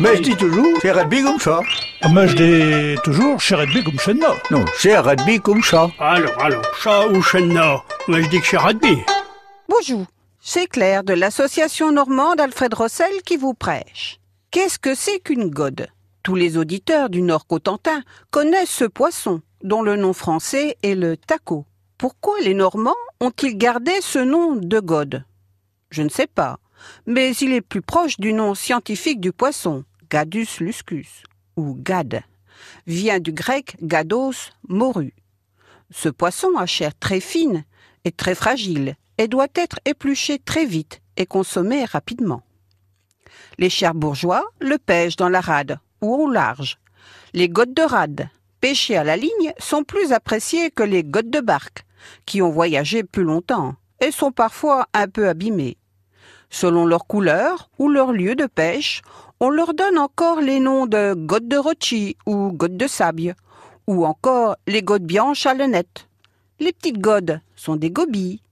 Mais je dis toujours, c'est rugby comme ça. Mais je dis toujours, chez Redby comme chez nous. Non, c'est rugby comme ça. Alors, alors, chat ou chenna Moi, je dis que c'est rugby. Bonjour, c'est Claire de l'association normande Alfred Rossel qui vous prêche. Qu'est-ce que c'est qu'une gode? Tous les auditeurs du Nord Cotentin connaissent ce poisson, dont le nom français est le taco. Pourquoi les Normands ont-ils gardé ce nom de gode? Je ne sais pas, mais il est plus proche du nom scientifique du poisson, Gadus luscus, ou gade, vient du grec gados, morue. Ce poisson a chair très fine et très fragile et doit être épluché très vite et consommé rapidement. Les chers bourgeois le pêchent dans la rade ou au large. Les godes de rade, pêchées à la ligne, sont plus appréciées que les godes de barque, qui ont voyagé plus longtemps et sont parfois un peu abîmées. Selon leur couleur ou leur lieu de pêche, on leur donne encore les noms de godes de rochi ou godes de sable, ou encore les godes bianches à lunettes. Les petites godes sont des gobies,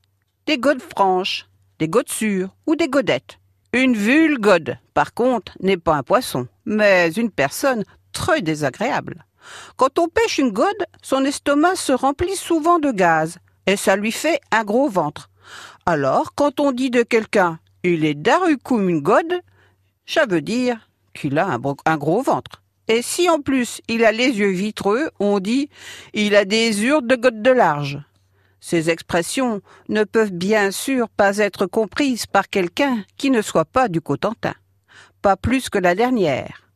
des godes franches, des godes sûres ou des godettes. Une vulgode, par contre, n'est pas un poisson, mais une personne très désagréable. Quand on pêche une gode, son estomac se remplit souvent de gaz, et ça lui fait un gros ventre. Alors, quand on dit de quelqu'un il est daru comme une gode, ça veut dire qu'il a un, gros ventre. Et si en plus il a les yeux vitreux, on dit il a des hurles de gode de large. Ces expressions ne peuvent bien sûr pas être comprises par quelqu'un qui ne soit pas du Cotentin. Pas plus que la dernière.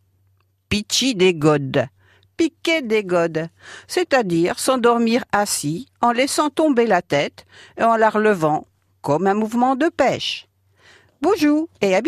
Pitchy des godes. Piquer des godes, c'est-à-dire s'endormir assis en laissant tomber la tête et en la relevant, comme un mouvement de pêche. Bonjour et à.